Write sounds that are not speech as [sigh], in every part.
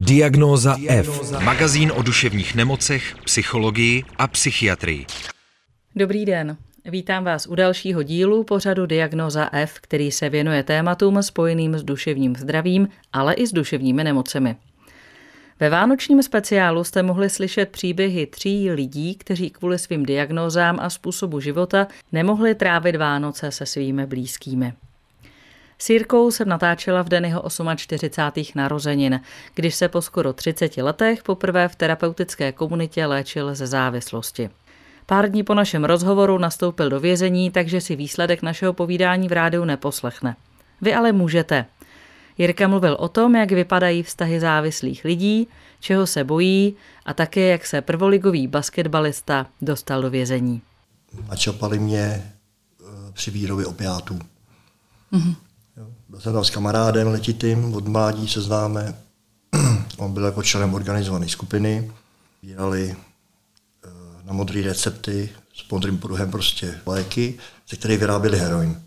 Diagnóza F. Magazín o duševních nemocech, psychologii a psychiatrii. Dobrý den. Vítám vás u dalšího dílu pořadu Diagnoza F, který se věnuje tématům spojeným s duševním zdravím, ale i s duševními nemocemi. Ve vánočním speciálu jste mohli slyšet příběhy tří lidí, kteří kvůli svým diagnózám a způsobu života nemohli trávit Vánoce se svými blízkými. S Jirkou jsem natáčela v den jeho 48. narozenin, když se po skoro 30 letech poprvé v terapeutické komunitě léčil ze závislosti. Pár dní po našem rozhovoru nastoupil do vězení, takže si výsledek našeho povídání v rádiu neposlechne. Vy ale můžete. Jirka mluvil o tom, jak vypadají vztahy závislých lidí, čeho se bojí a také, jak se prvoligový basketbalista dostal do vězení. Načapali mě eh, při výrobě opiátů. Mm-hmm. Byl jsem tam s kamarádem letitým, od mládí se známe. [clears throat] On byl jako členem organizované skupiny. Vírali eh, na modré recepty s modrým pruhem prostě léky, ze kterých vyráběli heroin.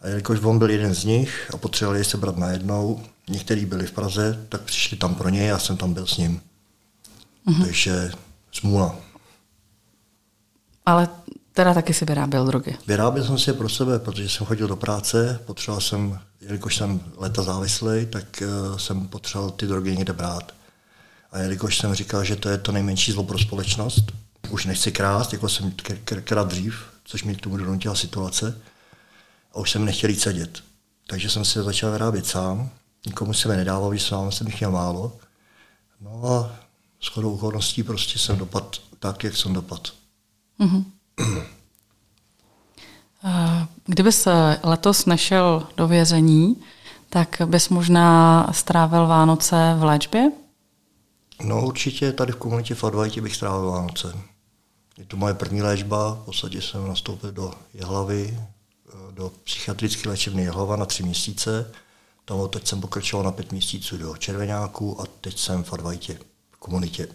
A jelikož on byl jeden z nich a potřebovali se brát najednou, někteří byli v Praze, tak přišli tam pro něj a já jsem tam byl s ním. Uh-huh. Takže smůla. Ale teda taky si vyráběl drogy? Vyráběl jsem si je pro sebe, protože jsem chodil do práce, potřeboval jsem, jelikož jsem leta závislý, tak uh, jsem potřeboval ty drogy někde brát. A jelikož jsem říkal, že to je to nejmenší zlo pro společnost, už nechci krást, jako jsem krát dřív, což mi k tomu donutila situace, a už jsem nechtěl jít sedět. Takže jsem si začal vyrábět sám, nikomu se mi nedával, když sám jsem jich měl málo. No a s chodou okolností prostě jsem dopad tak, jak jsem dopad. Mm-hmm. Kdybys letos nešel do vězení, tak bys možná strávil Vánoce v léčbě? No určitě tady v komunitě Fadvajti bych strávil Vánoce. Je to moje první léčba, v podstatě jsem nastoupil do Jehlavy, do psychiatrické léčebny Jehlava na tři měsíce. Tam teď jsem pokračoval na pět měsíců do Červenáku a teď jsem v Advajtě, v komunitě.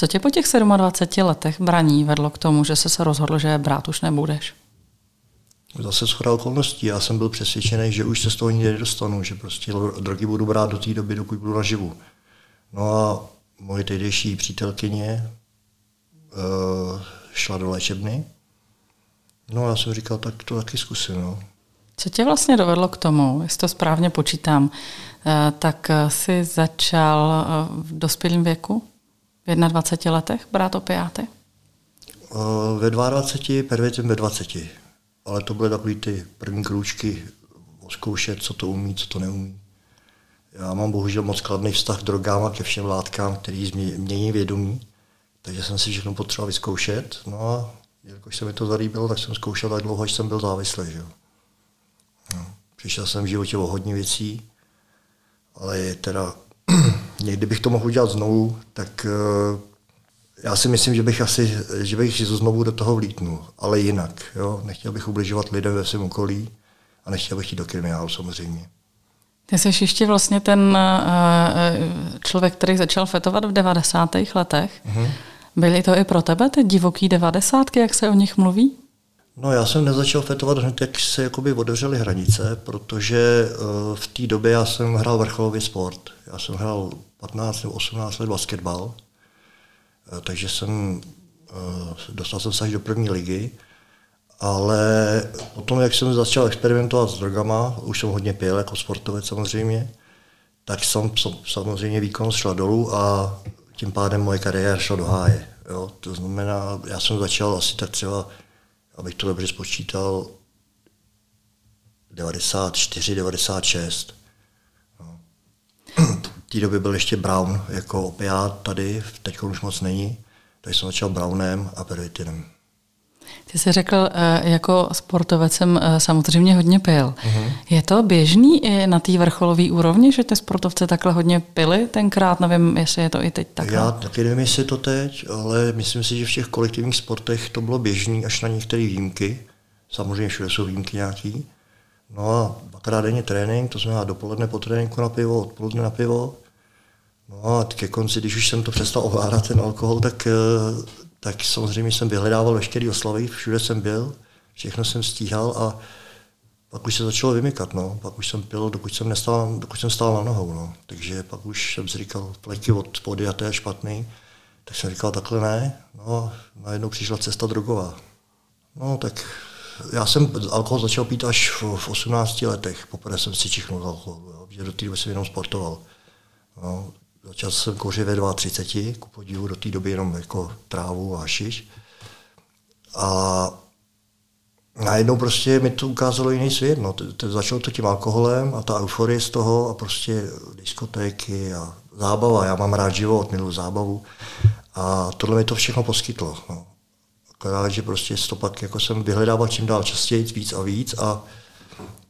Co tě po těch 27 letech braní vedlo k tomu, že jsi se rozhodl, že brát už nebudeš? Zase shodal okolností. Já jsem byl přesvědčený, že už se z toho nikdy nedostanu, že prostě drogy budu brát do té doby, dokud budu naživu. No a moje tehdejší přítelkyně uh, šla do léčebny No já jsem říkal, tak to taky zkusím. No. Co tě vlastně dovedlo k tomu, jestli to správně počítám, eh, tak eh, jsi začal v dospělém věku, v 21 letech, brát opiáty? Ve 22, prvě ve 20. Ale to byly takové ty první krůčky, zkoušet, co to umí, co to neumí. Já mám bohužel moc kladný vztah k drogám a ke všem látkám, který mění vědomí, takže jsem si všechno potřeboval vyzkoušet. No a jelikož se mi to zalíbilo, tak jsem zkoušel tak dlouho, až jsem byl závislý. Že? No. Přišel jsem v životě o hodně věcí, ale je teda, někdy bych to mohl udělat znovu, tak uh, já si myslím, že bych asi, že bych znovu do toho vlítnul, ale jinak. Jo? Nechtěl bych ubližovat lidem ve svém okolí a nechtěl bych jít do kriminálu samozřejmě. Ty jsi ještě vlastně ten uh, člověk, který začal fetovat v 90. letech. Uh-huh. Byly to i pro tebe ty divoký devadesátky, jak se o nich mluví? No já jsem nezačal fetovat hned, jak se jakoby otevřely hranice, protože v té době já jsem hrál vrcholový sport. Já jsem hrál 15 nebo 18 let basketbal, uh, takže jsem, uh, dostal jsem se až do první ligy, ale potom, jak jsem začal experimentovat s drogama, už jsem hodně pil jako sportovec samozřejmě, tak jsem samozřejmě výkon šla dolů a tím pádem moje kariéra šla do háje. Jo? To znamená, já jsem začal asi tak třeba, abych to dobře spočítal, 94, 96. No. Té době byl ještě Brown jako opiát tady, teď už moc není, takže jsem začal Brownem a pervitinem. Ty jsi řekl, eh, jako sportovec jsem eh, samozřejmě hodně pil. Uh-huh. Je to běžný i na té vrcholové úrovni, že ty sportovci takhle hodně pili tenkrát? Nevím, jestli je to i teď takhle. Já taky nevím, jestli to teď, ale myslím si, že v těch kolektivních sportech to bylo běžný až na některé výjimky. Samozřejmě všude jsou výjimky nějaký. No a dvakrát denně trénink, to znamená dopoledne po tréninku na pivo, odpoledne na pivo. No a ke konci, když už jsem to přestal ovládat, ten alkohol, tak eh, tak samozřejmě jsem vyhledával veškeré oslavy, všude jsem byl, všechno jsem stíhal a pak už se začalo vymykat, no. Pak už jsem pil, dokud jsem, nestál, dokud jsem stál na nohou, no. Takže pak už jsem si říkal, pleky od podiaté je špatný. Tak jsem říkal, takhle ne. No, najednou přišla cesta drogová. No, tak já jsem alkohol začal pít až v, v 18 letech. Poprvé jsem si čichnul alkohol, jo, že do té doby jsem jenom sportoval. No, začal jsem kouřit ve 32, ku podivu do té doby jenom jako trávu a šiš. A najednou prostě mi to ukázalo jiný svět. No. Začalo to tím alkoholem a ta euforie z toho a prostě diskotéky a zábava. Já mám rád život, miluji zábavu. A tohle mi to všechno poskytlo. No. Akorát, že prostě to pak jako jsem vyhledával čím dál častěji, víc a víc a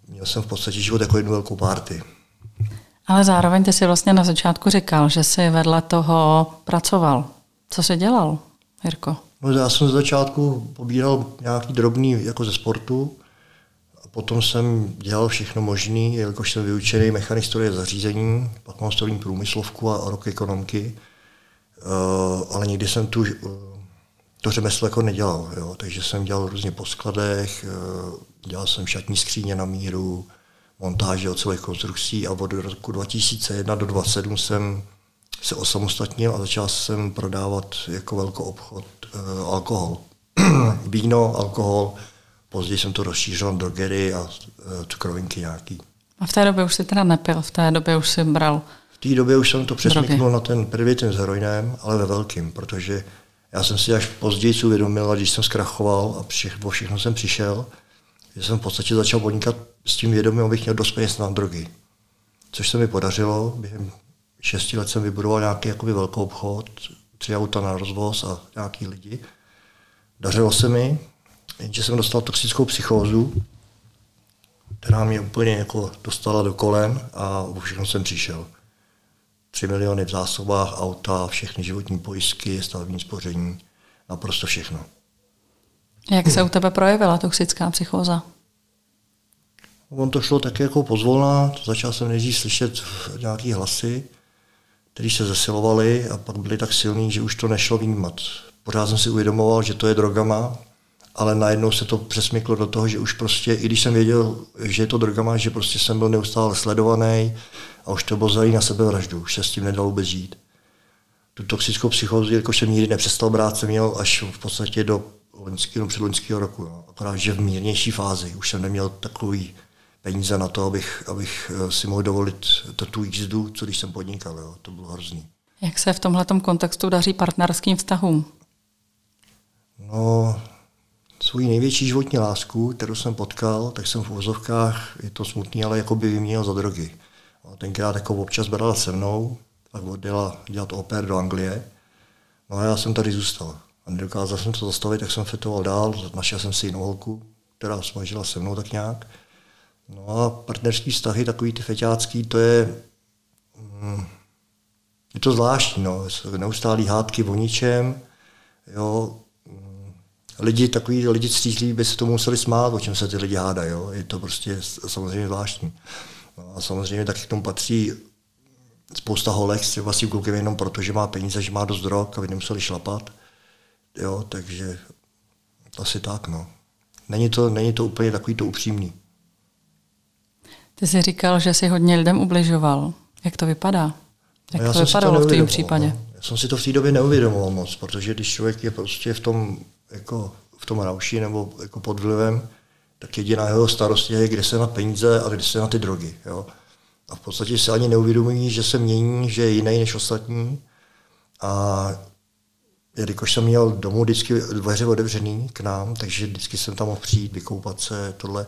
měl jsem v podstatě život jako jednu velkou párty. Ale zároveň ty si vlastně na začátku říkal, že jsi vedle toho pracoval. Co jsi dělal, Jirko? No, já jsem z začátku pobíral nějaký drobný jako ze sportu, a potom jsem dělal všechno možné, jelikož jsem vyučený mechanik stroje zařízení, pak mám strojní průmyslovku a rok ekonomky, uh, ale nikdy jsem tu, uh, to řemeslo jako nedělal, jo. takže jsem dělal různě po skladech, uh, dělal jsem šatní skříně na míru, montáže ocelových konstrukcí a od roku 2001 do 2027 jsem se osamostatnil a začal jsem prodávat jako velkou obchod uh, alkohol. [clears throat] Víno, alkohol, později jsem to rozšířil na drogery a uh, cukrovinky nějaký. A v té době už si teda nepil, v té době už si bral V té době už jsem to přesmyknul na ten první ten s heroinem, ale ve velkým, protože já jsem si až později uvědomil, když jsem zkrachoval a všech, o všechno jsem přišel, že jsem v podstatě začal podnikat s tím vědomím, abych měl dost peněz na drogy. Což se mi podařilo. Během šesti let jsem vybudoval nějaký jakoby velký obchod, tři auta na rozvoz a nějaký lidi. Dařilo se mi, jenže jsem dostal toxickou psychózu, která mě úplně jako dostala do kolen a všechno jsem přišel. Tři miliony v zásobách, auta, všechny životní pojistky, stavební spoření, naprosto všechno. Jak se u tebe projevila toxická psychóza? On to šlo tak jako pozvolna, začal jsem nejdřív slyšet nějaké hlasy, které se zesilovaly a pak byly tak silný, že už to nešlo vnímat. Pořád jsem si uvědomoval, že to je drogama, ale najednou se to přesmyklo do toho, že už prostě, i když jsem věděl, že je to drogama, že prostě jsem byl neustále sledovaný a už to bylo zalý na sebevraždu, už se s tím nedalo vůbec žít. Tu toxickou psychózu, jakož jsem nikdy nepřestal brát, jsem měl až v podstatě do loňského, předloňského roku. No. Akorát, že v mírnější fázi. Už jsem neměl takový peníze na to, abych, abych eh, si mohl dovolit tu jízdu, co když jsem podnikal. Jo. To bylo hrozný. Jak se v tomhle kontextu daří partnerským vztahům? No, svou největší životní lásku, kterou jsem potkal, tak jsem v úzovkách, je to smutný, ale jako by vyměnil za drogy. A tenkrát jako občas brala se mnou, pak odjela dělat oper do Anglie. No a já jsem tady zůstal. A nedokázal jsem to zastavit, tak jsem fetoval dál, našel jsem si jinou holku, která smažila se mnou tak nějak. No a partnerský vztahy, takový ty feťácký, to je, mm, je to zvláštní, no. neustálý hádky o ničem, jo. Lidi, takový lidi střízlí by se tomu museli smát, o čem se ty lidi hádají, jo. Je to prostě samozřejmě zvláštní. No a samozřejmě taky k tomu patří spousta holek s tím klukem jenom proto, že má peníze, že má dost drog, aby nemuseli šlapat. Jo, takže asi tak, no. Není to, není to úplně takový to upřímný. Ty jsi říkal, že jsi hodně lidem ubližoval. Jak to vypadá? Jak no to vypadalo to v tom případě? No. Já jsem si to v té době neuvědomoval moc, protože když člověk je prostě v tom, jako v tom rauši nebo jako pod vlivem, tak jediná jeho starost je, kde se na peníze a kde se na ty drogy. Jo? A v podstatě se ani neuvědomují, že se mění, že je jiný než ostatní. A jelikož jsem měl domů vždycky dveře otevřený k nám, takže vždycky jsem tam mohl přijít, vykoupat se, tohle.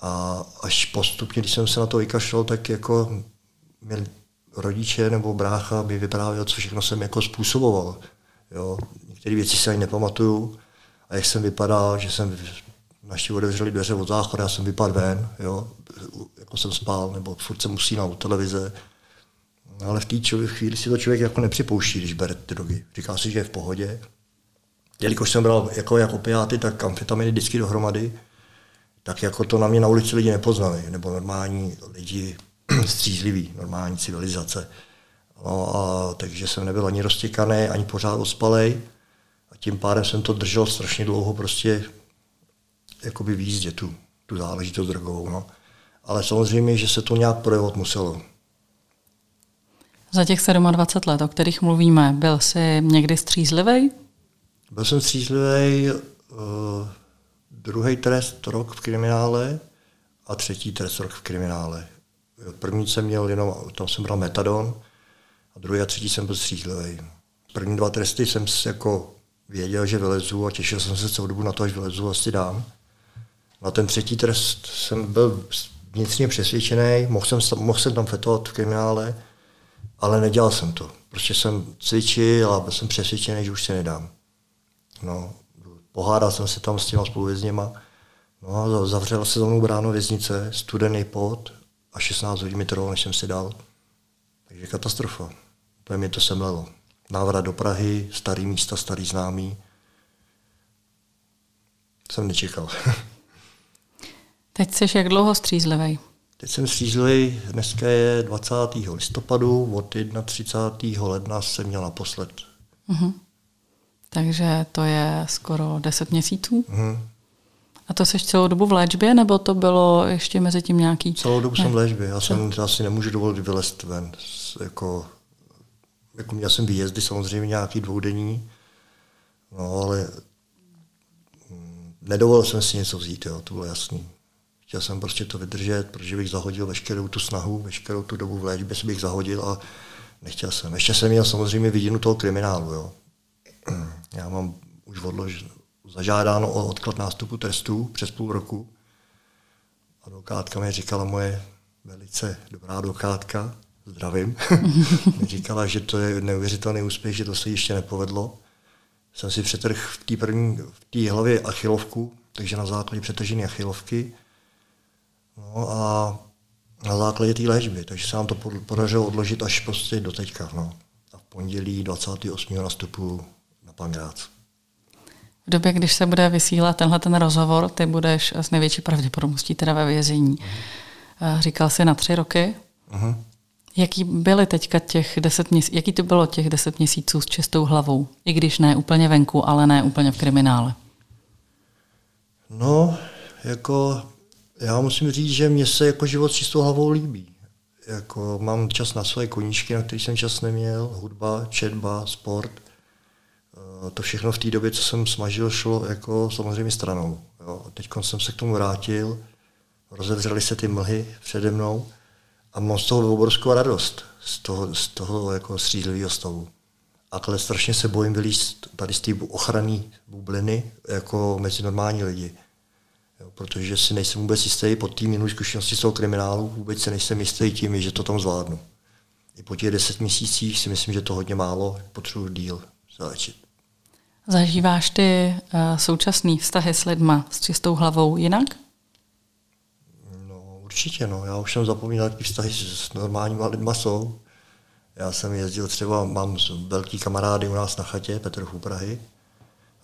A až postupně, když jsem se na to vykašlal, tak jako měl rodiče nebo brácha mi vyprávěl, co všechno jsem jako způsoboval. Jo. Některé věci si ani nepamatuju. A jak jsem vypadal, že jsem naši otevřeli dveře od záchoda, já jsem vypadl ven, jo, jako jsem spal, nebo furt jsem usínal u televize. No, ale v té chvíli si to člověk jako nepřipouští, když bere ty drogy. Říká si, že je v pohodě. Jelikož jsem bral jako jak opiáty, tak amfetaminy vždycky dohromady, tak jako to na mě na ulici lidi nepoznali, nebo normální lidi [clears throat] střízliví, normální civilizace. No a takže jsem nebyl ani roztěkaný, ani pořád ospalej. A tím pádem jsem to držel strašně dlouho prostě jakoby v jízdě tu, tu záležitost drogovou. No. Ale samozřejmě, že se to nějak projevovat muselo. Za těch 27 let, o kterých mluvíme, byl jsi někdy střízlivý? Byl jsem střízlivý, uh, druhý trest rok v kriminále a třetí trest rok v kriminále. První jsem měl jenom, tam jsem bral metadon a druhý a třetí jsem byl střízlivý. První dva tresty jsem jako věděl, že vylezu a těšil jsem se celou dobu na to, až vylezu, asi dám. Na ten třetí trest jsem byl vnitřně přesvědčený, mohl jsem, mohl jsem tam fetovat v kriminále, ale nedělal jsem to. Prostě jsem cvičil a byl jsem přesvědčený, že už se nedám. No, pohádal jsem se tam s těma spoluvězněma. No a zavřela se za mnou bráno věznice, studený pot a 16 hodin mi trvalo, než jsem si dal. Takže katastrofa. To mě to semlelo. Návrat do Prahy, starý místa, starý známý. Jsem nečekal. [laughs] Teď jsi jak dlouho střízlivý? Teď jsem střízlivý, dneska je 20. listopadu, od 31. ledna jsem měl naposled. Uh-huh. Takže to je skoro 10 měsíců? Uh-huh. A to jsi celou dobu v léčbě, nebo to bylo ještě mezi tím nějaký... Celou dobu ne. jsem v léčbě. Já jsem já si nemůžu dovolit vylezt ven. Jako, jako měl jsem výjezdy samozřejmě nějaký dvoudenní, no ale mm, nedovolil jsem si něco vzít, jo, to bylo jasný. Chtěl jsem prostě to vydržet, protože bych zahodil veškerou tu snahu, veškerou tu dobu v léčbě si bych zahodil a nechtěl jsem. Ještě jsem měl samozřejmě vidinu toho kriminálu. Jo. [clears throat] Já mám už odlož, zažádáno o odklad nástupu trestu přes půl roku. Advokátka mi říkala moje velice dobrá advokátka, zdravím, [laughs] mi říkala, že to je neuvěřitelný úspěch, že to se ještě nepovedlo. Jsem si přetrh v té první, v té hlavě achilovku, takže na základě přetržené achilovky No a na základě té léčby, takže se nám to podařilo odložit až prostě do teďka. No. A v pondělí 28. nastupu na Pangrác. V době, když se bude vysílat tenhle ten rozhovor, ty budeš s největší pravděpodobností teda ve vězení. Uh-huh. Říkal jsi na tři roky. Uh-huh. Jaký byly teďka těch deset měsíců, jaký to bylo těch deset měsíců s čistou hlavou? I když ne úplně venku, ale ne úplně v kriminále. No, jako já musím říct, že mě se jako život s čistou hlavou líbí. Jako mám čas na své koníčky, na který jsem čas neměl, hudba, četba, sport. Eh, to všechno v té době, co jsem smažil, šlo jako samozřejmě stranou. Jo. Teď jsem se k tomu vrátil, rozevřely se ty mlhy přede mnou a mám z toho obrovskou radost, z toho, z toho jako střízlivého stavu. Ale strašně se bojím vylíst tady z té ochranné bubliny jako mezi normální lidi. Jo, protože si nejsem vůbec jistý po té minulé zkušenosti z toho kriminálu, vůbec se nejsem jistý tím, že to tam zvládnu. I po těch deset měsících si myslím, že to hodně málo, potřebuji díl zalečit. Zažíváš ty uh, současný vztahy s lidma s čistou hlavou jinak? Určitě, no. Já už jsem zapomínal, jaký vztahy s normálníma lidma jsou. Já jsem jezdil třeba, mám velký kamarády u nás na chatě, Petr u Prahy,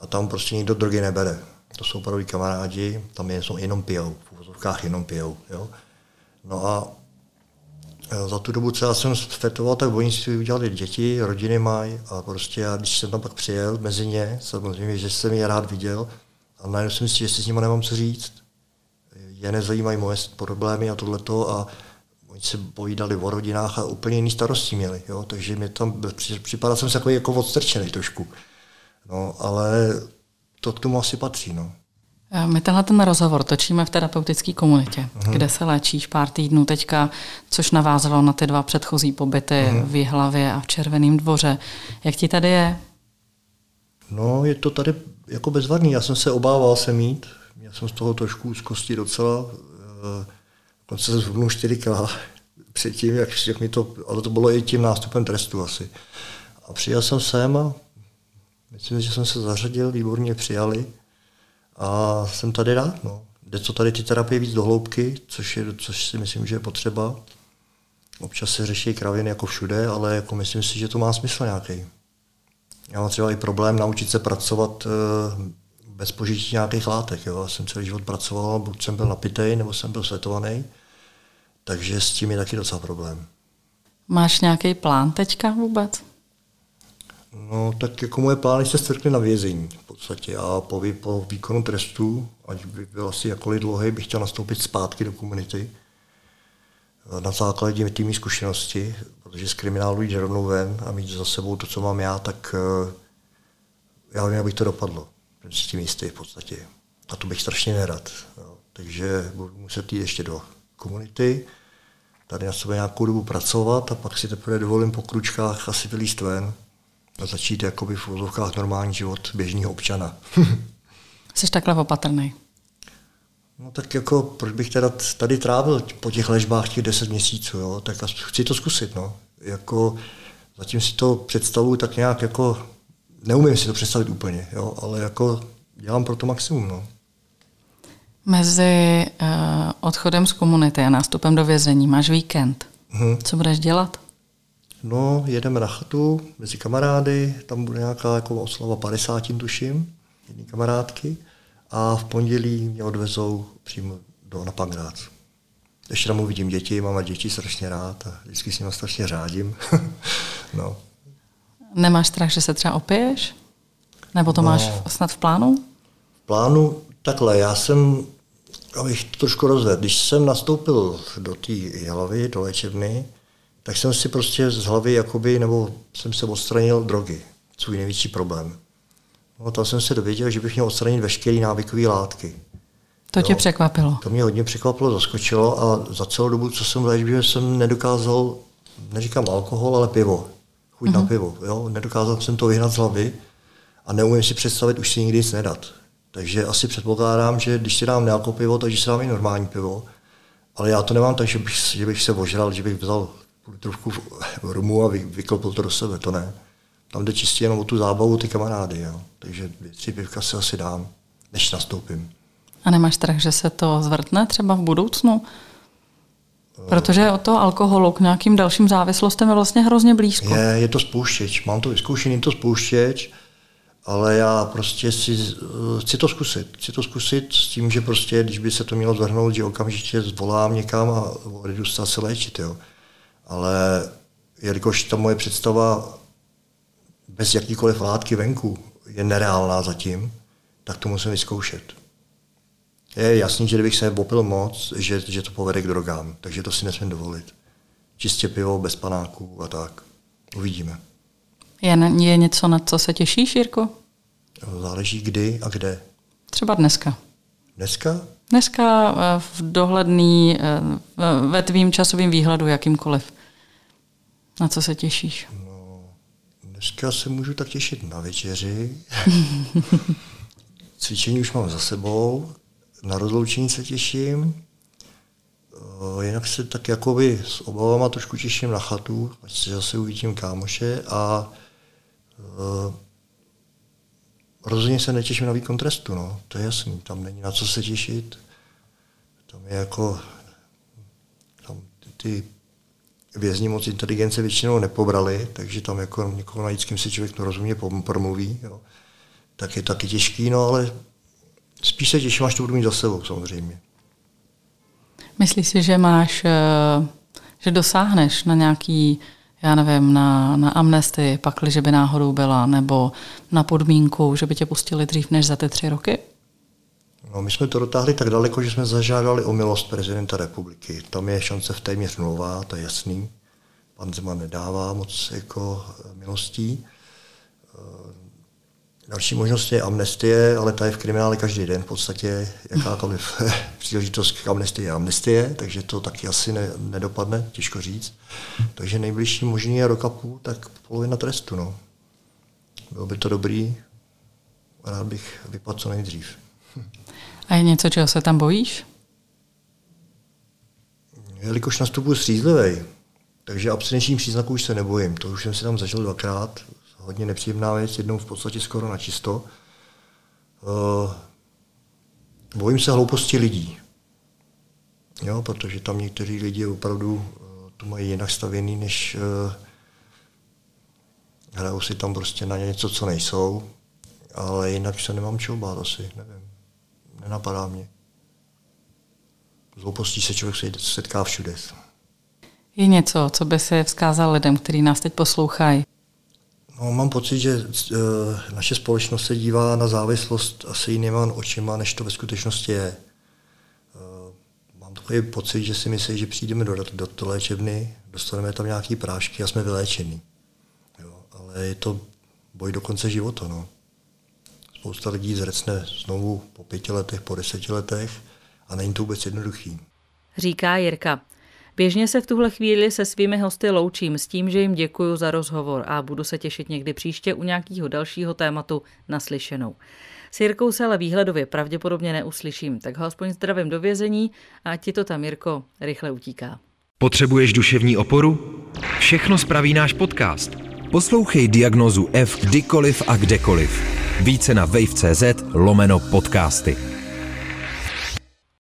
a tam prostě nikdo drogy nebere to jsou opravdu kamarádi, tam je, jsou jenom pijou, v úvozovkách jenom pijou. Jo? No a e, za tu dobu, co já jsem fetoval, tak si udělali děti, rodiny mají a prostě já, když jsem tam pak přijel mezi ně, samozřejmě, že jsem je rád viděl a najednou jsem si, že si s nimi nemám co říct. Je nezajímají moje problémy a tohleto a oni se povídali o rodinách a úplně jiný starosti měli, jo? takže mi tam připadal jsem se jako, jako odstrčený trošku. No, ale to k tomu asi patří. No. Eh, my tenhle ten rozhovor točíme v terapeutické komunitě, uh-huh. kde se léčíš pár týdnů teďka, což navázalo na ty dva předchozí pobyty uh-huh. v Jihlavě a v Červeném dvoře. Jak ti tady je? No, je to tady jako bezvadný. Já jsem se obával se mít. Já jsem z toho trošku úzkosti docela. Eh, dokonce se zhubnul čtyřikrát předtím, jak, jak mi to, ale to bylo i tím nástupem trestu asi. A přijel jsem sem a Myslím, že jsem se zařadil, výborně přijali a jsem tady rád. No. Jde co tady ty terapie víc do hloubky, což, je, což si myslím, že je potřeba. Občas se řeší kraviny jako všude, ale jako myslím si, že to má smysl nějaký. Já mám třeba i problém naučit se pracovat eh, bez požití nějakých látek. Jo. Já jsem celý život pracoval, buď jsem byl napitej, nebo jsem byl svetovaný, takže s tím je taky docela problém. Máš nějaký plán teďka vůbec? No, tak jako moje plány se strkly na vězení v podstatě a po, po výkonu trestu, ať by byl asi jakkoliv dlouhý, bych chtěl nastoupit zpátky do komunity na základě té zkušenosti, protože z kriminálu jít rovnou ven a mít za sebou to, co mám já, tak eh, já vím, jak bych to dopadlo. Si tím jistý v podstatě. A to bych strašně nerad. Jo. Takže budu muset jít ještě do komunity, tady na sebe nějakou dobu pracovat a pak si teprve dovolím po kručkách asi vylíst ven a začít jakoby v úzovkách normální život běžného občana. [laughs] Jsi takhle opatrný. No tak jako, proč bych teda tady trávil po těch ležbách těch 10 měsíců, jo? tak chci to zkusit, no. Jako, zatím si to představuji tak nějak jako, neumím si to představit úplně, jo? ale jako dělám pro to maximum, no. Mezi uh, odchodem z komunity a nástupem do vězení máš víkend. Hmm. Co budeš dělat? No, jedeme na chatu mezi kamarády, tam bude nějaká jako oslava 50, tuším, jedné kamarádky a v pondělí mě odvezou přímo do, na Pangrác. Ještě tam uvidím děti, mám děti strašně rád a vždycky s nimi strašně řádím. [laughs] no. Nemáš strach, že se třeba opiješ? Nebo to no, máš snad v plánu? V plánu takhle, já jsem, abych to trošku rozvedl, když jsem nastoupil do té hlavy, do léčebny, tak jsem si prostě z hlavy, jakoby, nebo jsem se odstranil drogy, svůj největší problém. No, tam jsem se dověděl, že bych měl odstranit veškeré návykové látky. To tě jo. překvapilo? To mě hodně překvapilo, zaskočilo a za celou dobu, co jsem v léčbě, jsem nedokázal, neříkám alkohol, ale pivo. Chuť mm-hmm. na mhm. pivo. Jo? Nedokázal jsem to vyhnat z hlavy a neumím si představit už si nikdy nic nedat. Takže asi předpokládám, že když si dám nealko pivo, takže si dám i normální pivo. Ale já to nemám tak, že bych, že bych se ožral, že bych vzal litrovku rumu a vyklopil to do sebe, to ne. Tam jde čistě jenom o tu zábavu, ty kamarády, jo. Takže dvě, tři pivka si asi dám, než nastoupím. A nemáš strach, že se to zvrtne třeba v budoucnu? Protože od toho alkoholu k nějakým dalším závislostem je vlastně hrozně blízko. Je, je to spouštěč. Mám to vyzkoušený, to spouštěč, ale já prostě si, chci to zkusit. Chci to zkusit s tím, že prostě, když by se to mělo zvrhnout, že okamžitě zvolám někam a odjdu se léčit. Jo. Ale jelikož ta moje představa bez jakýkoliv látky venku je nereálná zatím, tak to musím vyzkoušet. Je jasný, že kdybych se opil moc, že, že to povede k drogám, takže to si nesmím dovolit. Čistě pivo, bez panáků a tak. Uvidíme. Je, je něco, na co se těšíš, Jirko? Záleží kdy a kde. Třeba dneska. Dneska? Dneska eh, v dohledný, eh, ve tvým časovým výhledu, jakýmkoliv. Na co se těšíš? No, dneska se můžu tak těšit na večeři. [laughs] Cvičení už mám za sebou. Na rozloučení se těším. Eh, jinak se tak jakoby s obavama trošku těším na chatu, ať se zase uvidím kámoše a uh, rozhodně se netěším na výkon trestu, no. to je jasný, tam není na co se těšit. Tam je jako, tam ty vězni moc inteligence většinou nepobrali, takže tam jako někoho najít, s kým si člověk rozumně promluví, jo. tak je taky těžký, no ale spíš se těším, až to budu mít za sebou samozřejmě. Myslíš si, že máš, eh, že dosáhneš na nějaký, já nevím, na, na amnestii, pakli, že by náhodou byla, nebo na podmínku, že by tě pustili dřív než za ty tři roky? No, my jsme to dotáhli tak daleko, že jsme zažádali o milost prezidenta republiky. Tam je šance v téměř nulová, to je jasný. Pan Zeman nedává moc jako eh, milostí. Další možnost je amnestie, ale ta je v kriminále každý den v podstatě. Jakákoliv [laughs] příležitost k amnestii je amnestie, takže to taky asi ne, nedopadne, těžko říct. Takže nejbližší možný je rok a půl, tak polovina trestu. No. Bylo by to dobrý, rád bych vypadl co nejdřív. A je něco, čeho se tam bojíš? Jelikož nastupuji střízlivý, takže abstinenčních příznaků už se nebojím. To už jsem si tam zažil dvakrát. Hodně nepříjemná věc, jednou v podstatě skoro na čisto. Uh, bojím se hlouposti lidí. Jo, protože tam někteří lidi opravdu uh, to mají jinak stavěný, než uh, hrajou si tam prostě na něco, co nejsou. Ale jinak se nemám čeho bát asi, nevím nenapadá mě. Z hloupostí se člověk setká všude. Je něco, co by se vzkázal lidem, kteří nás teď poslouchají? No, mám pocit, že uh, naše společnost se dívá na závislost asi jinýma očima, než to ve skutečnosti je. Uh, mám takový pocit, že si myslí, že přijdeme do, do, do léčebny, dostaneme tam nějaký prášky a jsme vyléčení. Jo, ale je to boj do konce života. No. Spousta lidí zrecne znovu po pěti letech, po deseti letech a není to vůbec jednoduchý. Říká Jirka. Běžně se v tuhle chvíli se svými hosty loučím s tím, že jim děkuji za rozhovor a budu se těšit někdy příště u nějakého dalšího tématu naslyšenou. S Jirkou se ale výhledově pravděpodobně neuslyším, tak ho aspoň zdravím do vězení a ti to tam, Jirko, rychle utíká. Potřebuješ duševní oporu? Všechno spraví náš podcast. Poslouchej diagnozu F kdykoliv a kdekoliv. Více na wave.cz lomeno podcasty.